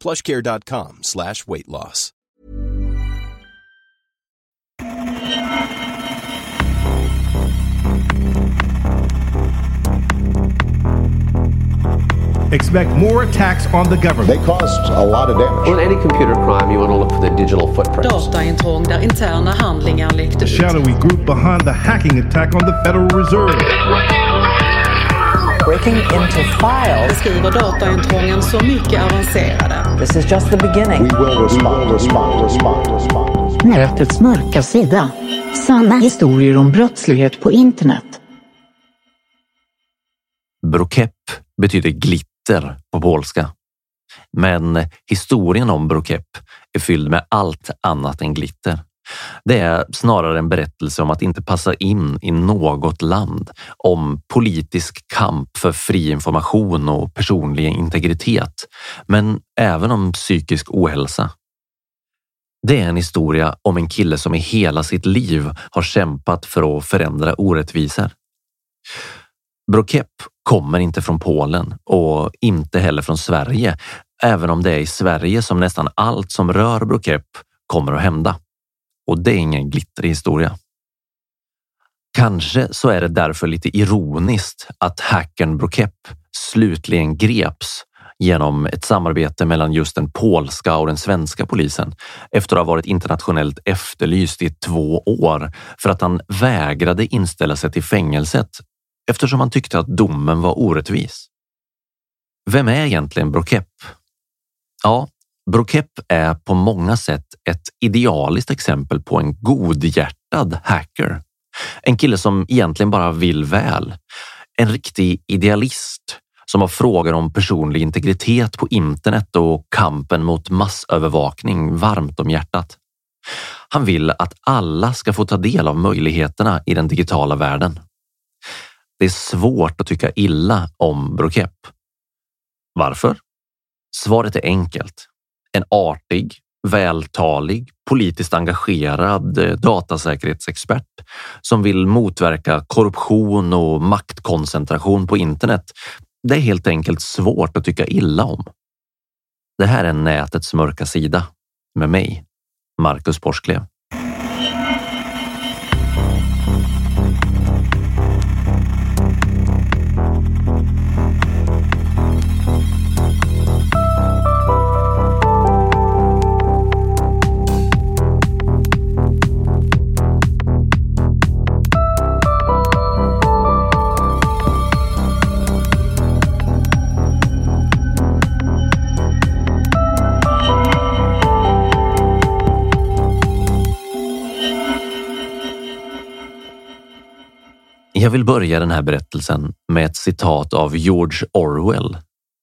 plushcare.com slash weight loss. Expect more attacks on the government. They caused a lot of damage. Well, in any computer crime, you want to look for the digital footprints. Dataintrång där interna handlingar läckte The ut. shadowy group behind the hacking attack on the Federal Reserve. Breaking into files. Beskriver dataintrången så mycket avancerade. This is just the beginning. We will respond, respond, respond, respond. Nätets mörka sida. Sanna historier om brottslighet på internet. Brokep betyder glitter på polska. Men historien om Brokep är fylld med allt annat än glitter. Det är snarare en berättelse om att inte passa in i något land, om politisk kamp för fri information och personlig integritet, men även om psykisk ohälsa. Det är en historia om en kille som i hela sitt liv har kämpat för att förändra orättvisor. Brokep kommer inte från Polen och inte heller från Sverige, även om det är i Sverige som nästan allt som rör Brokep kommer att hända. Och det är ingen glittrig historia. Kanske så är det därför lite ironiskt att hackern Brokep slutligen greps genom ett samarbete mellan just den polska och den svenska polisen efter att ha varit internationellt efterlyst i två år för att han vägrade inställa sig till fängelset eftersom han tyckte att domen var orättvis. Vem är egentligen Brokep? Ja, Brokepp är på många sätt ett idealiskt exempel på en godhjärtad hacker. En kille som egentligen bara vill väl. En riktig idealist som har frågor om personlig integritet på internet och kampen mot massövervakning varmt om hjärtat. Han vill att alla ska få ta del av möjligheterna i den digitala världen. Det är svårt att tycka illa om Brokepp. Varför? Svaret är enkelt. En artig, vältalig, politiskt engagerad eh, datasäkerhetsexpert som vill motverka korruption och maktkoncentration på internet. Det är helt enkelt svårt att tycka illa om. Det här är nätets mörka sida med mig, Marcus Porsklev. Jag vill börja den här berättelsen med ett citat av George Orwell,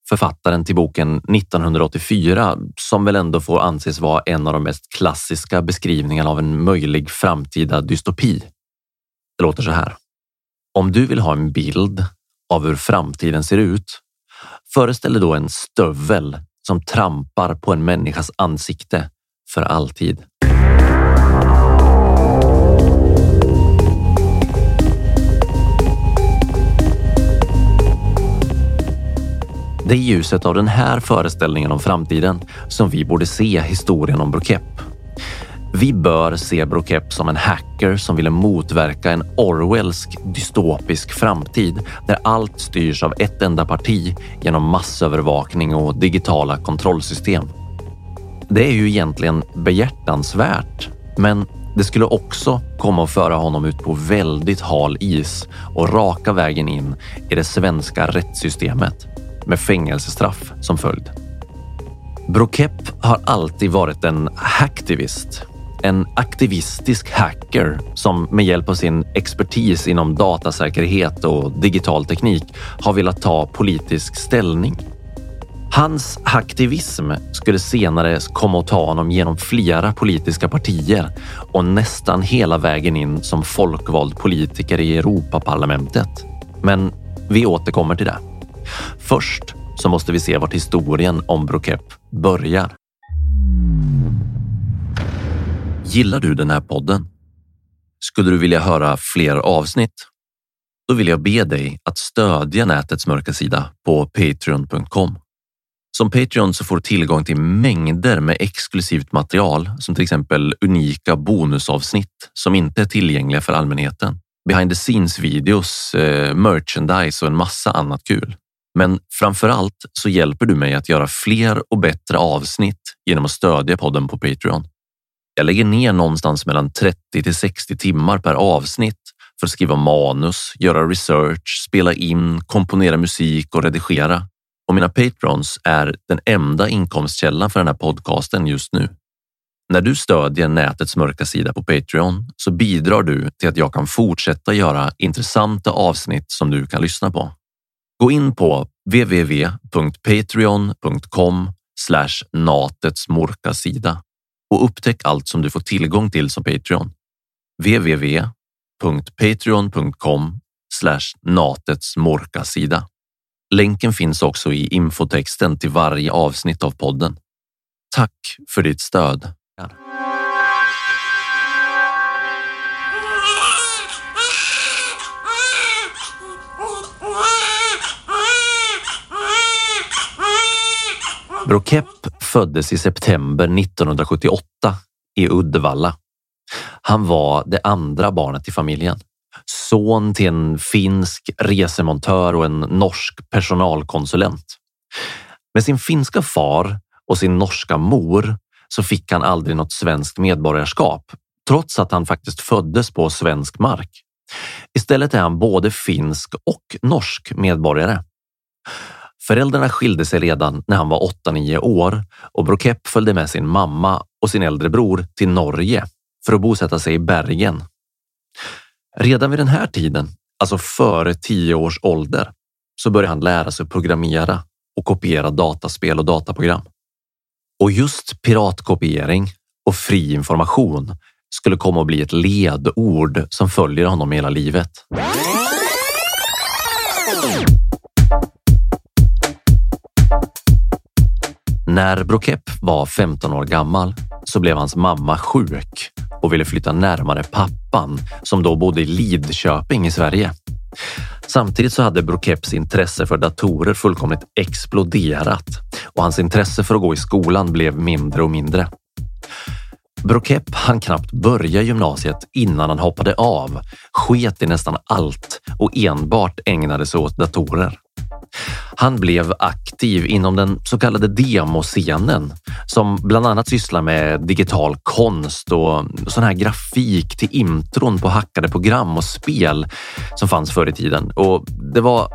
författaren till boken 1984, som väl ändå får anses vara en av de mest klassiska beskrivningarna av en möjlig framtida dystopi. Det låter så här. Om du vill ha en bild av hur framtiden ser ut, föreställ dig då en stövel som trampar på en människas ansikte för alltid. Det är i ljuset av den här föreställningen om framtiden som vi borde se historien om Brokep. Vi bör se Brokep som en hacker som ville motverka en Orwellsk dystopisk framtid där allt styrs av ett enda parti genom massövervakning och digitala kontrollsystem. Det är ju egentligen behjärtansvärt, men det skulle också komma att föra honom ut på väldigt hal is och raka vägen in i det svenska rättssystemet med fängelsestraff som följd. Brokepp har alltid varit en hacktivist, en aktivistisk hacker som med hjälp av sin expertis inom datasäkerhet och digital teknik har velat ta politisk ställning. Hans hacktivism skulle senare komma att ta honom genom flera politiska partier och nästan hela vägen in som folkvald politiker i Europaparlamentet. Men vi återkommer till det. Först så måste vi se vart historien om Brokep börjar. Gillar du den här podden? Skulle du vilja höra fler avsnitt? Då vill jag be dig att stödja nätets mörka sida på patreon.com. Som Patreon så får du tillgång till mängder med exklusivt material som till exempel unika bonusavsnitt som inte är tillgängliga för allmänheten. Behind the scenes videos, eh, merchandise och en massa annat kul. Men framför allt så hjälper du mig att göra fler och bättre avsnitt genom att stödja podden på Patreon. Jag lägger ner någonstans mellan 30 till 60 timmar per avsnitt för att skriva manus, göra research, spela in, komponera musik och redigera. Och mina patrons är den enda inkomstkällan för den här podcasten just nu. När du stödjer nätets mörka sida på Patreon så bidrar du till att jag kan fortsätta göra intressanta avsnitt som du kan lyssna på. Gå in på www.patreon.com natets mörka sida och upptäck allt som du får tillgång till som Patreon. www.patreon.com natets mörka sida. Länken finns också i infotexten till varje avsnitt av podden. Tack för ditt stöd. Brokepp föddes i september 1978 i Uddevalla. Han var det andra barnet i familjen. Son till en finsk resemontör och en norsk personalkonsulent. Med sin finska far och sin norska mor så fick han aldrig något svenskt medborgarskap, trots att han faktiskt föddes på svensk mark. Istället är han både finsk och norsk medborgare. Föräldrarna skilde sig redan när han var 8-9 år och Brokepp följde med sin mamma och sin äldre bror till Norge för att bosätta sig i Bergen. Redan vid den här tiden, alltså före 10 års ålder, så började han lära sig programmera och kopiera dataspel och dataprogram. Och just piratkopiering och fri information skulle komma att bli ett ledord som följer honom hela livet. När Brokep var 15 år gammal så blev hans mamma sjuk och ville flytta närmare pappan som då bodde i Lidköping i Sverige. Samtidigt så hade Brokeps intresse för datorer fullkomligt exploderat och hans intresse för att gå i skolan blev mindre och mindre. Brokep hann knappt börja gymnasiet innan han hoppade av, sket i nästan allt och enbart ägnade sig åt datorer. Han blev aktiv inom den så kallade demoscenen som bland annat sysslar med digital konst och sån här grafik till intron på hackade program och spel som fanns förr i tiden. Och det var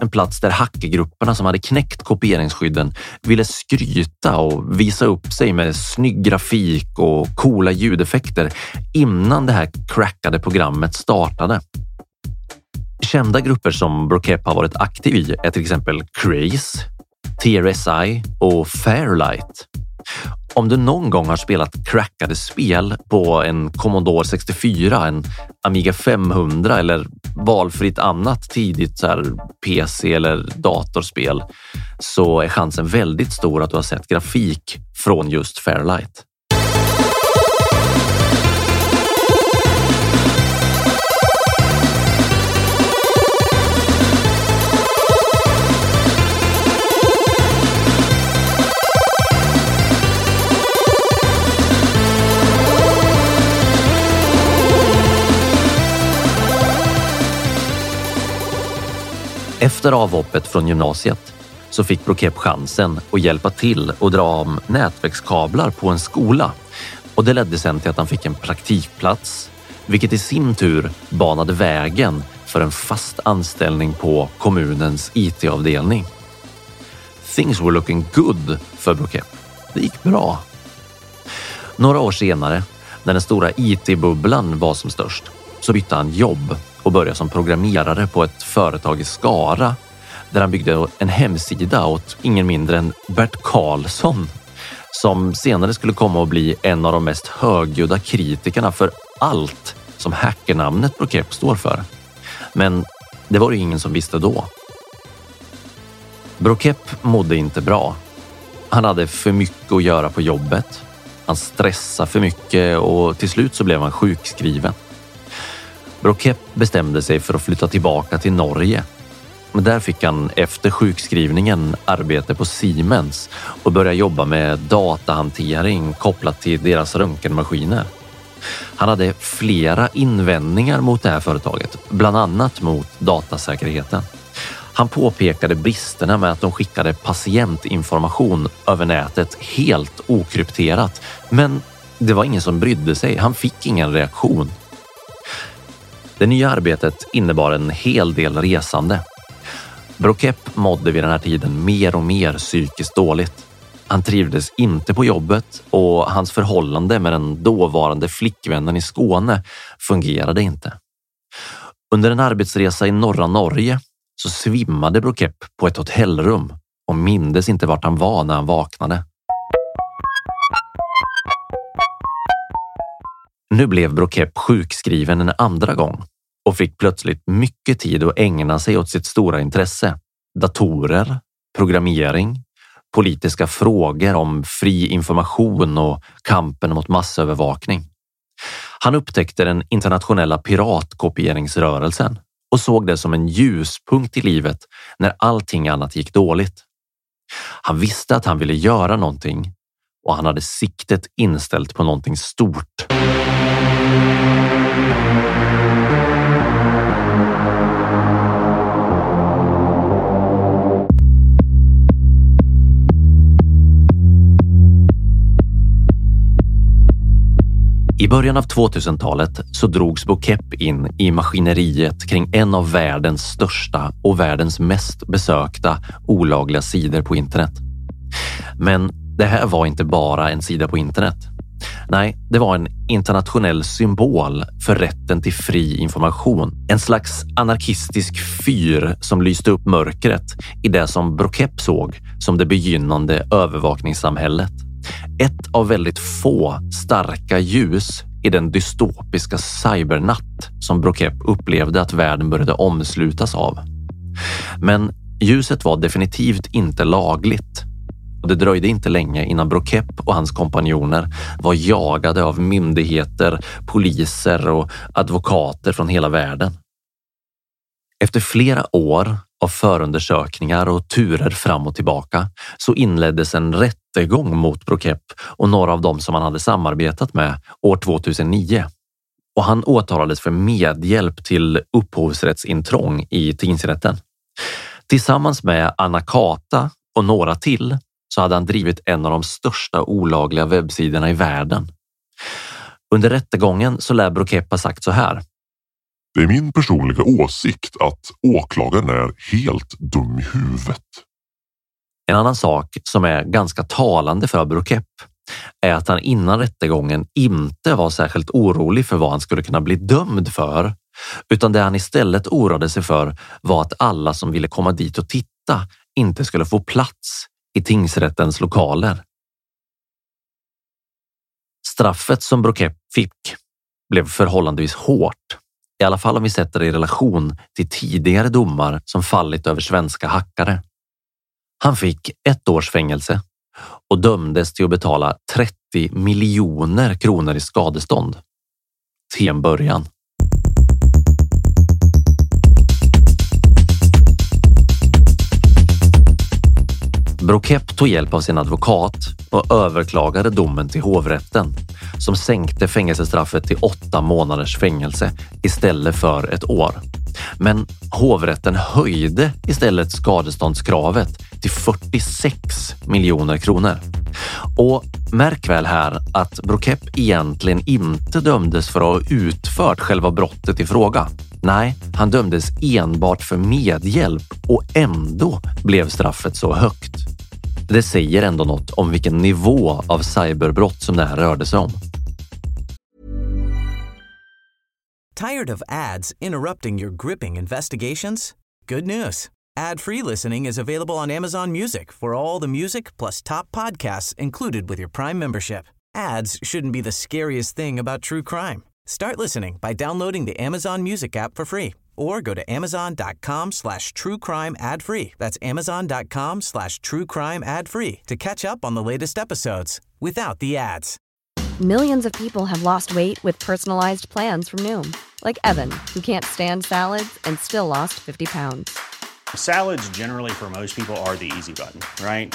en plats där hackergrupperna som hade knäckt kopieringsskydden ville skryta och visa upp sig med snygg grafik och coola ljudeffekter innan det här crackade programmet startade. Kända grupper som Brokep har varit aktiv i är till exempel Craze, TRSI och Fairlight. Om du någon gång har spelat crackade spel på en Commodore 64, en Amiga 500 eller valfritt annat tidigt så här PC eller datorspel så är chansen väldigt stor att du har sett grafik från just Fairlight. Efter avhoppet från gymnasiet så fick Brokep chansen att hjälpa till och dra om nätverkskablar på en skola och det ledde sen till att han fick en praktikplats, vilket i sin tur banade vägen för en fast anställning på kommunens IT-avdelning. Things were looking good för Brokep. Det gick bra. Några år senare, när den stora IT-bubblan var som störst, så bytte han jobb och började som programmerare på ett företag i Skara där han byggde en hemsida åt ingen mindre än Bert Karlsson som senare skulle komma att bli en av de mest högljudda kritikerna för allt som hackernamnet Prokep står för. Men det var det ingen som visste då. Brokep mådde inte bra. Han hade för mycket att göra på jobbet. Han stressade för mycket och till slut så blev han sjukskriven. Brokep bestämde sig för att flytta tillbaka till Norge. Men där fick han efter sjukskrivningen arbete på Siemens och började jobba med datahantering kopplat till deras röntgenmaskiner. Han hade flera invändningar mot det här företaget, bland annat mot datasäkerheten. Han påpekade bristerna med att de skickade patientinformation över nätet helt okrypterat. Men det var ingen som brydde sig. Han fick ingen reaktion. Det nya arbetet innebar en hel del resande. Brokepp mådde vid den här tiden mer och mer psykiskt dåligt. Han trivdes inte på jobbet och hans förhållande med den dåvarande flickvännen i Skåne fungerade inte. Under en arbetsresa i norra Norge så svimmade Brokepp på ett hotellrum och mindes inte vart han var när han vaknade. Nu blev Brokepp sjukskriven en andra gång och fick plötsligt mycket tid att ägna sig åt sitt stora intresse. Datorer, programmering, politiska frågor om fri information och kampen mot massövervakning. Han upptäckte den internationella piratkopieringsrörelsen och såg det som en ljuspunkt i livet när allting annat gick dåligt. Han visste att han ville göra någonting och han hade siktet inställt på någonting stort. Början av 2000-talet så drogs Bokep in i maskineriet kring en av världens största och världens mest besökta olagliga sidor på internet. Men det här var inte bara en sida på internet. Nej, det var en internationell symbol för rätten till fri information. En slags anarkistisk fyr som lyste upp mörkret i det som Brokep såg som det begynnande övervakningssamhället. Ett av väldigt få starka ljus i den dystopiska cybernatt som Brokep upplevde att världen började omslutas av. Men ljuset var definitivt inte lagligt och det dröjde inte länge innan Brokep och hans kompanjoner var jagade av myndigheter, poliser och advokater från hela världen. Efter flera år av förundersökningar och turer fram och tillbaka så inleddes en rätt rättegång mot Brokepp och några av dem som han hade samarbetat med år 2009. Och han åtalades för medhjälp till upphovsrättsintrång i tingsrätten. Tillsammans med Anna Kata och några till så hade han drivit en av de största olagliga webbsidorna i världen. Under rättegången så lär Brokep ha sagt så här. Det är min personliga åsikt att åklagaren är helt dum i huvudet. En annan sak som är ganska talande för Brokep är att han innan rättegången inte var särskilt orolig för vad han skulle kunna bli dömd för, utan det han istället oroade sig för var att alla som ville komma dit och titta inte skulle få plats i tingsrättens lokaler. Straffet som Brokep fick blev förhållandevis hårt i alla fall om vi sätter det i relation till tidigare domar som fallit över svenska hackare. Han fick ett års fängelse och dömdes till att betala 30 miljoner kronor i skadestånd. Till en början. Brokep tog hjälp av sin advokat och överklagade domen till hovrätten som sänkte fängelsestraffet till åtta månaders fängelse istället för ett år. Men hovrätten höjde istället skadeståndskravet till 46 miljoner kronor. Och märk väl här att Brokep egentligen inte dömdes för att ha utfört själva brottet i fråga. Nej, han dömdes enbart för medhjälp och ändå blev straffet så högt. Det säger ändå något om vilken nivå av cyberbrott som det här rörde sig om. Tired of ads interrupting your gripping investigations? Good news. Ad-free listening is available on Amazon Music for all the music plus top podcasts included with your Prime membership. Ads shouldn't be the scariest thing about true crime. Start listening by downloading the Amazon Music app for free or go to amazon.com slash true crime ad free. That's amazon.com slash true crime ad free to catch up on the latest episodes without the ads. Millions of people have lost weight with personalized plans from Noom, like Evan, who can't stand salads and still lost 50 pounds. Salads generally for most people are the easy button, right?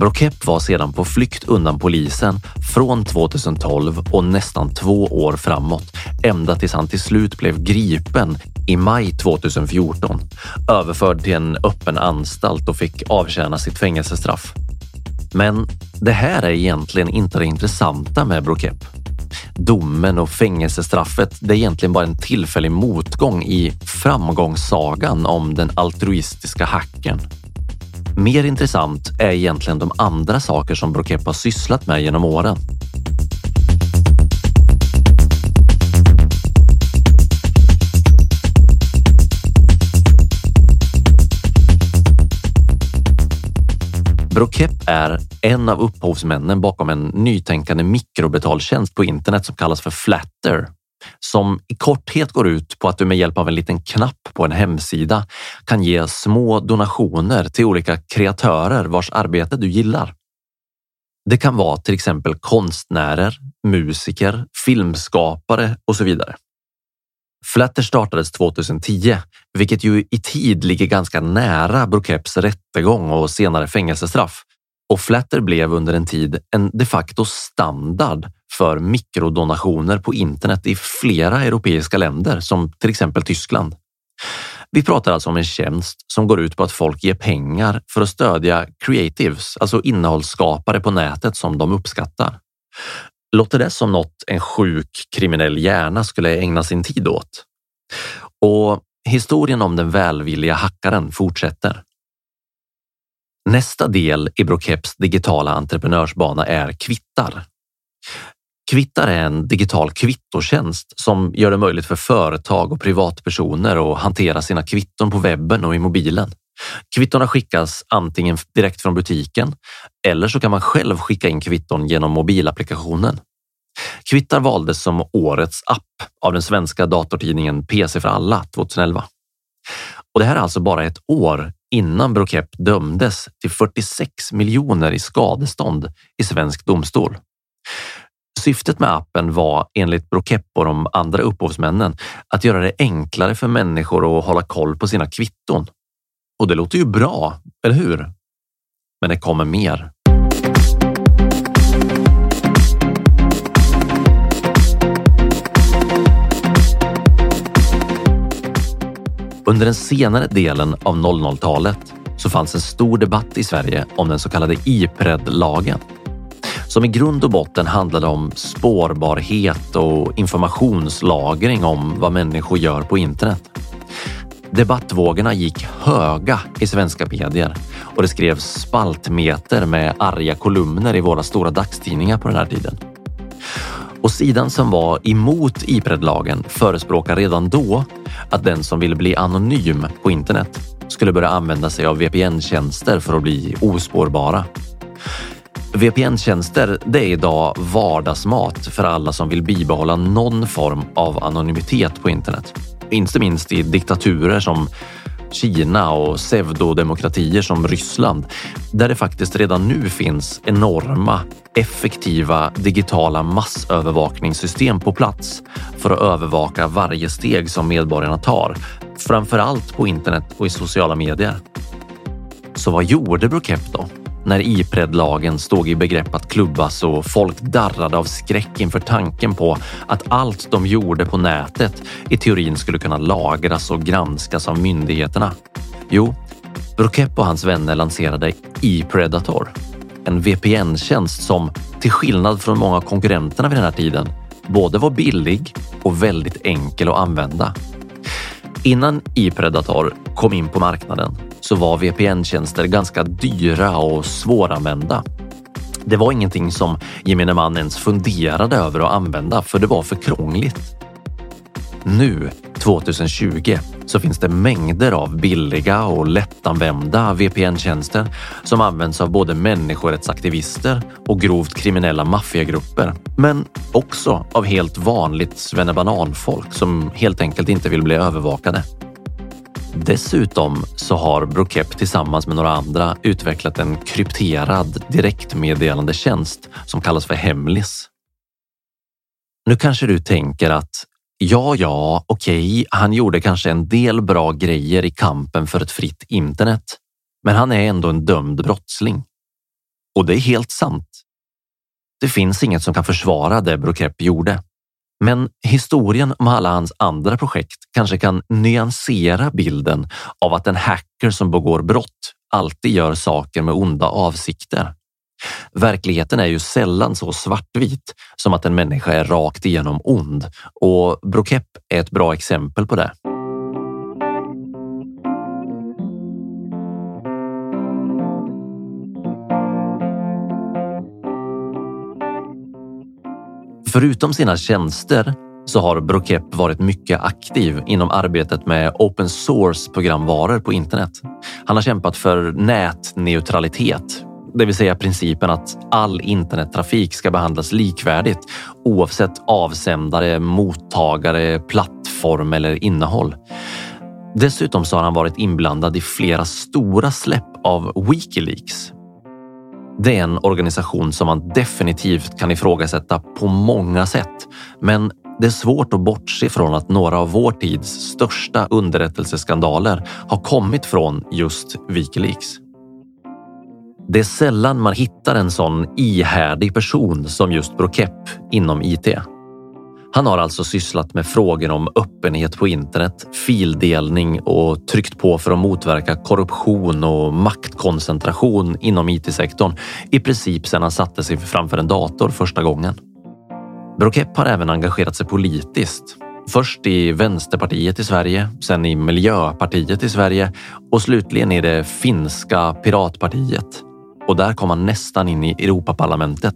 Brokep var sedan på flykt undan polisen från 2012 och nästan två år framåt, ända tills han till slut blev gripen i maj 2014, överförd till en öppen anstalt och fick avtjäna sitt fängelsestraff. Men det här är egentligen inte det intressanta med Brokep. Domen och fängelsestraffet det är egentligen bara en tillfällig motgång i framgångssagan om den altruistiska hacken. Mer intressant är egentligen de andra saker som Brokep har sysslat med genom åren. Brokep är en av upphovsmännen bakom en nytänkande mikrobetaltjänst på internet som kallas för Flatter som i korthet går ut på att du med hjälp av en liten knapp på en hemsida kan ge små donationer till olika kreatörer vars arbete du gillar. Det kan vara till exempel konstnärer, musiker, filmskapare och så vidare. Flatter startades 2010, vilket ju i tid ligger ganska nära Brokeps rättegång och senare fängelsestraff. Och Flatter blev under en tid en de facto standard för mikrodonationer på internet i flera europeiska länder som till exempel Tyskland. Vi pratar alltså om en tjänst som går ut på att folk ger pengar för att stödja creatives, alltså innehållsskapare på nätet som de uppskattar. Låter det som något en sjuk kriminell hjärna skulle ägna sin tid åt? Och historien om den välvilliga hackaren fortsätter. Nästa del i Brokeps digitala entreprenörsbana är kvittar. Kvittar är en digital kvittotjänst som gör det möjligt för företag och privatpersoner att hantera sina kvitton på webben och i mobilen. Kvittona skickas antingen direkt från butiken eller så kan man själv skicka in kvitton genom mobilapplikationen. Kvittar valdes som årets app av den svenska datortidningen PC för alla 2011. Och det här är alltså bara ett år innan Brokep dömdes till 46 miljoner i skadestånd i svensk domstol. Syftet med appen var enligt Brokepp och de andra upphovsmännen att göra det enklare för människor att hålla koll på sina kvitton. Och det låter ju bra, eller hur? Men det kommer mer. Under den senare delen av 00-talet så fanns en stor debatt i Sverige om den så kallade Ipred-lagen som i grund och botten handlade om spårbarhet och informationslagring om vad människor gör på internet. Debattvågorna gick höga i svenska medier och det skrevs spaltmeter med arga kolumner i våra stora dagstidningar på den här tiden. Och sidan som var emot Ipred-lagen förespråkar redan då att den som ville bli anonym på internet skulle börja använda sig av VPN-tjänster för att bli ospårbara. VPN-tjänster det är idag vardagsmat för alla som vill bibehålla någon form av anonymitet på internet. Inte minst i diktaturer som Kina och pseudodemokratier som Ryssland, där det faktiskt redan nu finns enorma, effektiva digitala massövervakningssystem på plats för att övervaka varje steg som medborgarna tar, framför allt på internet och i sociala medier. Så vad gjorde Brokep då? När Ipred-lagen stod i begrepp att klubbas och folk darrade av skräck inför tanken på att allt de gjorde på nätet i teorin skulle kunna lagras och granskas av myndigheterna. Jo, Brokep och hans vänner lanserade Ipredator. en VPN-tjänst som, till skillnad från många av konkurrenterna vid den här tiden, både var billig och väldigt enkel att använda. Innan iPredator kom in på marknaden så var VPN-tjänster ganska dyra och svåranvända. Det var ingenting som gemene man ens funderade över att använda för det var för krångligt. Nu, 2020, så finns det mängder av billiga och lättanvända VPN-tjänster som används av både människorättsaktivister och grovt kriminella maffiagrupper. Men också av helt vanligt svennebananfolk som helt enkelt inte vill bli övervakade. Dessutom så har Brokep tillsammans med några andra utvecklat en krypterad direktmeddelandetjänst som kallas för Hemlis. Nu kanske du tänker att ja, ja, okej, han gjorde kanske en del bra grejer i kampen för ett fritt internet, men han är ändå en dömd brottsling. Och det är helt sant. Det finns inget som kan försvara det Brokepp gjorde. Men historien om alla hans andra projekt kanske kan nyansera bilden av att en hacker som begår brott alltid gör saker med onda avsikter. Verkligheten är ju sällan så svartvit som att en människa är rakt igenom ond och Brokepp är ett bra exempel på det. Förutom sina tjänster så har Brokepp varit mycket aktiv inom arbetet med open source programvaror på internet. Han har kämpat för nätneutralitet, det vill säga principen att all internettrafik ska behandlas likvärdigt oavsett avsändare, mottagare, plattform eller innehåll. Dessutom så har han varit inblandad i flera stora släpp av Wikileaks, det är en organisation som man definitivt kan ifrågasätta på många sätt. Men det är svårt att bortse från att några av vår tids största underrättelseskandaler har kommit från just Wikileaks. Det är sällan man hittar en sån ihärdig person som just Brokepp inom IT. Han har alltså sysslat med frågor om öppenhet på internet, fildelning och tryckt på för att motverka korruption och maktkoncentration inom IT-sektorn i princip sedan han satte sig framför en dator första gången. Brokepp har även engagerat sig politiskt. Först i Vänsterpartiet i Sverige, sen i Miljöpartiet i Sverige och slutligen i det finska Piratpartiet. Och där kom han nästan in i Europaparlamentet.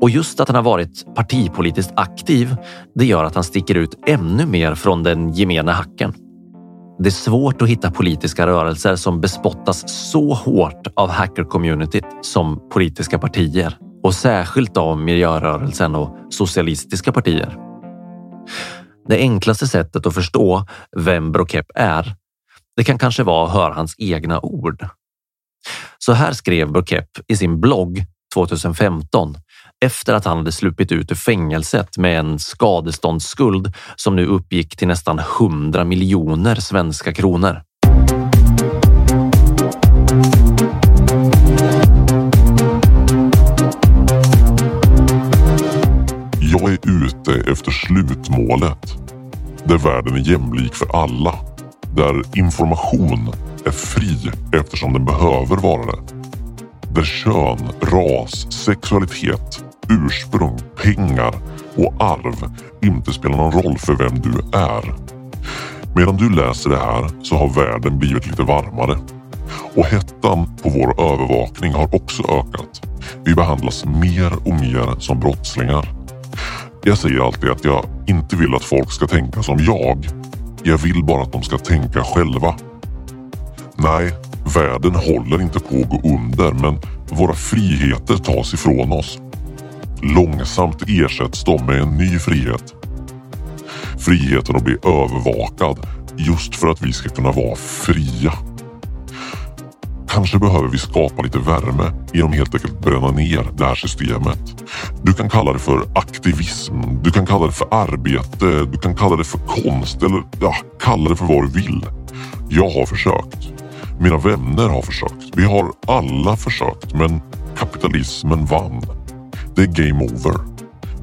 Och just att han har varit partipolitiskt aktiv, det gör att han sticker ut ännu mer från den gemene hacken. Det är svårt att hitta politiska rörelser som bespottas så hårt av hacker-communityt som politiska partier och särskilt av miljörörelsen och socialistiska partier. Det enklaste sättet att förstå vem Brokep är, det kan kanske vara att höra hans egna ord. Så här skrev Burkepp i sin blogg 2015 efter att han hade sluppit ut ur fängelset med en skadeståndsskuld som nu uppgick till nästan 100 miljoner svenska kronor. Jag är ute efter slutmålet. Där världen är jämlik för alla. Där information är fri eftersom den behöver vara det. Där kön, ras, sexualitet ursprung, pengar och arv inte spelar någon roll för vem du är. Medan du läser det här så har världen blivit lite varmare. Och hettan på vår övervakning har också ökat. Vi behandlas mer och mer som brottslingar. Jag säger alltid att jag inte vill att folk ska tänka som jag. Jag vill bara att de ska tänka själva. Nej, världen håller inte på att gå under men våra friheter tas ifrån oss. Långsamt ersätts de med en ny frihet. Friheten att bli övervakad just för att vi ska kunna vara fria. Kanske behöver vi skapa lite värme genom helt enkelt bränna ner det här systemet. Du kan kalla det för aktivism, du kan kalla det för arbete, du kan kalla det för konst eller ja, kalla det för vad du vill. Jag har försökt. Mina vänner har försökt. Vi har alla försökt men kapitalismen vann. Det är game over.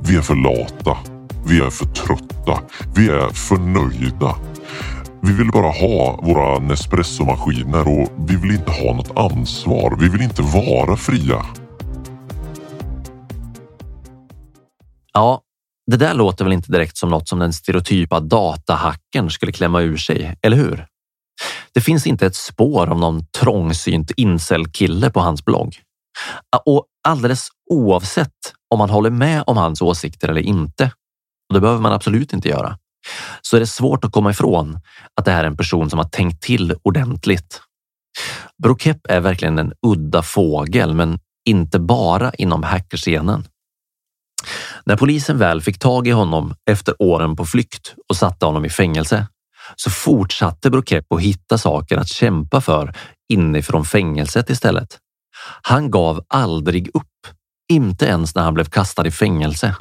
Vi är för lata. Vi är för trötta. Vi är för nöjda. Vi vill bara ha våra Nespresso-maskiner och vi vill inte ha något ansvar. Vi vill inte vara fria. Ja, det där låter väl inte direkt som något som den stereotypa datahacken skulle klämma ur sig, eller hur? Det finns inte ett spår av någon trångsynt incel-kille på hans blogg. Och alldeles oavsett om man håller med om hans åsikter eller inte, och det behöver man absolut inte göra, så är det svårt att komma ifrån att det här är en person som har tänkt till ordentligt. Brokepp är verkligen en udda fågel, men inte bara inom hackerscenen. När polisen väl fick tag i honom efter åren på flykt och satte honom i fängelse så fortsatte Brokepo att hitta saker att kämpa för inifrån fängelset istället. Han gav aldrig upp, inte ens när han blev kastad i fängelse.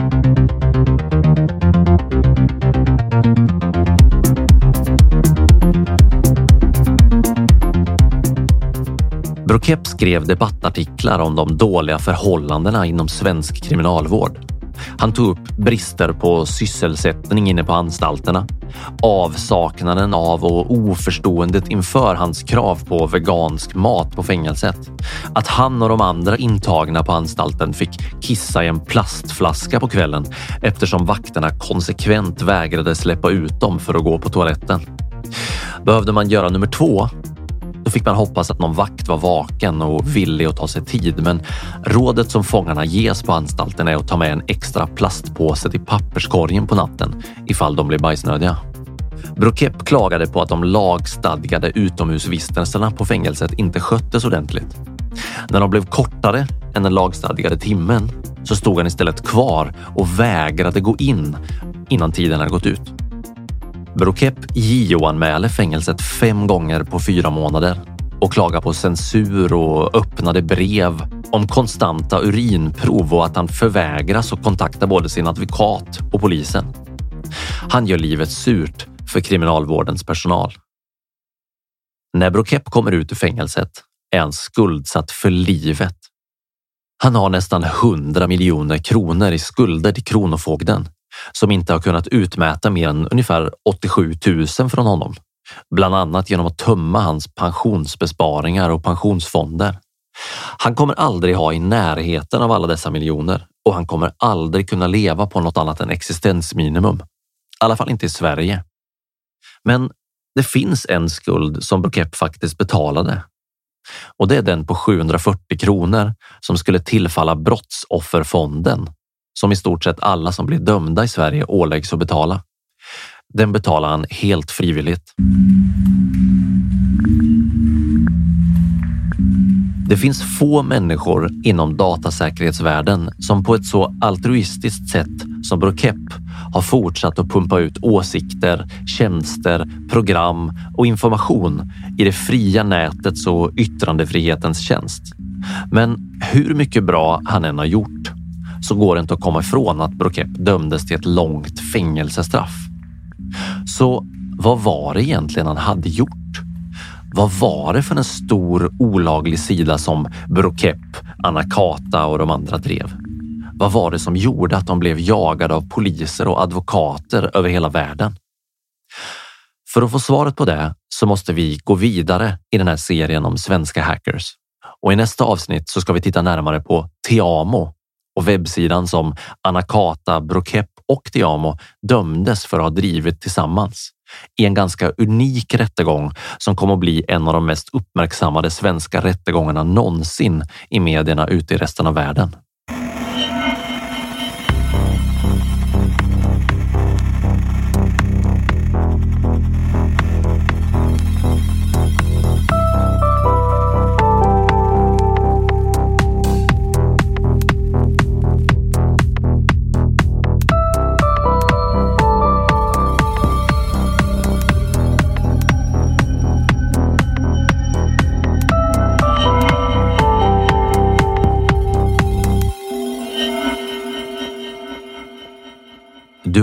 Brokep skrev debattartiklar om de dåliga förhållandena inom svensk kriminalvård. Han tog upp brister på sysselsättning inne på anstalterna, avsaknaden av och oförståendet inför hans krav på vegansk mat på fängelset. Att han och de andra intagna på anstalten fick kissa i en plastflaska på kvällen eftersom vakterna konsekvent vägrade släppa ut dem för att gå på toaletten. Behövde man göra nummer två då fick man hoppas att någon vakt var vaken och villig att ta sig tid. Men rådet som fångarna ges på anstalten är att ta med en extra plastpåse till papperskorgen på natten ifall de blir bajsnödiga. Brokep klagade på att de lagstadgade utomhusvistelserna på fängelset inte sköttes ordentligt. När de blev kortare än den lagstadgade timmen så stod han istället kvar och vägrade gå in innan tiden hade gått ut. Brokep JO-anmäler fängelset fem gånger på fyra månader och klagar på censur och öppnade brev om konstanta urinprov och att han förvägras att kontakta både sin advokat och polisen. Han gör livet surt för kriminalvårdens personal. När Brokep kommer ut ur fängelset är han skuldsatt för livet. Han har nästan 100 miljoner kronor i skulder till Kronofogden som inte har kunnat utmäta mer än ungefär 87 000 från honom. Bland annat genom att tömma hans pensionsbesparingar och pensionsfonder. Han kommer aldrig ha i närheten av alla dessa miljoner och han kommer aldrig kunna leva på något annat än existensminimum. I alla fall inte i Sverige. Men det finns en skuld som Brokep faktiskt betalade. Och det är den på 740 kronor som skulle tillfalla Brottsofferfonden som i stort sett alla som blir dömda i Sverige åläggs att betala. Den betalar han helt frivilligt. Det finns få människor inom datasäkerhetsvärlden som på ett så altruistiskt sätt som Brokep har fortsatt att pumpa ut åsikter, tjänster, program och information i det fria nätets och yttrandefrihetens tjänst. Men hur mycket bra han än har gjort så går det inte att komma ifrån att Brokep dömdes till ett långt fängelsestraff. Så vad var det egentligen han hade gjort? Vad var det för en stor olaglig sida som Brokep, Anakata och de andra drev? Vad var det som gjorde att de blev jagade av poliser och advokater över hela världen? För att få svaret på det så måste vi gå vidare i den här serien om svenska hackers. Och i nästa avsnitt så ska vi titta närmare på Teamo och webbsidan som Anakata, Brokep och Diamo dömdes för att ha drivit tillsammans i en ganska unik rättegång som kommer att bli en av de mest uppmärksammade svenska rättegångarna någonsin i medierna ute i resten av världen.